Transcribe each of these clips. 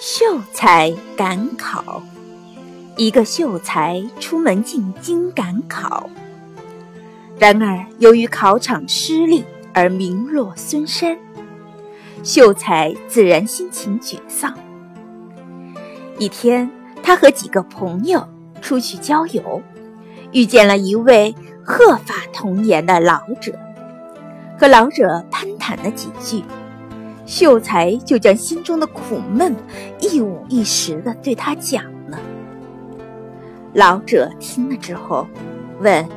秀才赶考，一个秀才出门进京赶考，然而由于考场失利而名落孙山，秀才自然心情沮丧。一天，他和几个朋友出去郊游，遇见了一位鹤发童颜的老者，和老者攀谈了几句。秀才就将心中的苦闷一五一十的对他讲了。老者听了之后，问：“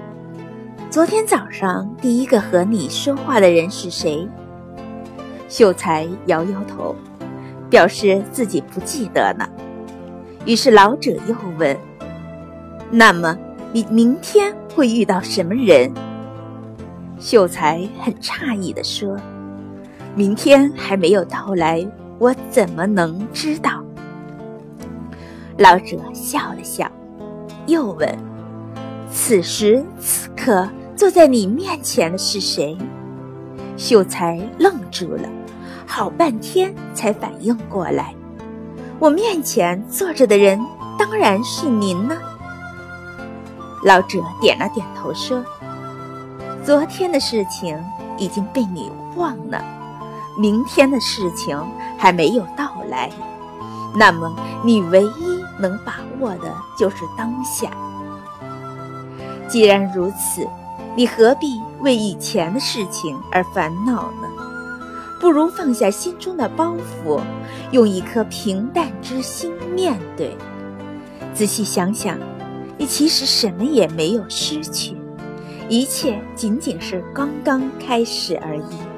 昨天早上第一个和你说话的人是谁？”秀才摇摇头，表示自己不记得了。于是老者又问：“那么你明天会遇到什么人？”秀才很诧异地说。明天还没有到来，我怎么能知道？老者笑了笑，又问：“此时此刻坐在你面前的是谁？”秀才愣住了，好半天才反应过来：“我面前坐着的人当然是您呢。”老者点了点头说：“昨天的事情已经被你忘了。”明天的事情还没有到来，那么你唯一能把握的就是当下。既然如此，你何必为以前的事情而烦恼呢？不如放下心中的包袱，用一颗平淡之心面对。仔细想想，你其实什么也没有失去，一切仅仅是刚刚开始而已。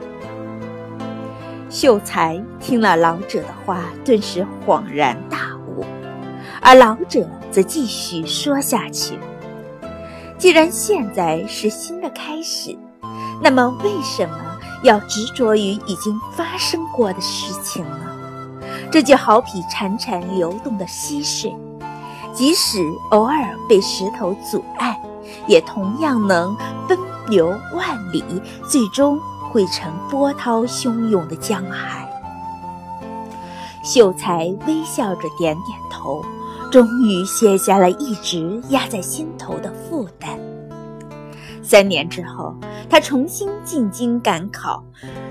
秀才听了老者的话，顿时恍然大悟，而老者则继续说下去：“既然现在是新的开始，那么为什么要执着于已经发生过的事情呢？这就好比潺潺流动的溪水，即使偶尔被石头阻碍，也同样能奔流万里，最终。”汇成波涛汹涌的江海。秀才微笑着点点头，终于卸下了一直压在心头的负担。三年之后，他重新进京赶考，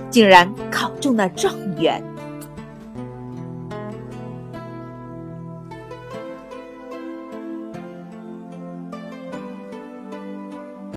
竟然考中了状元。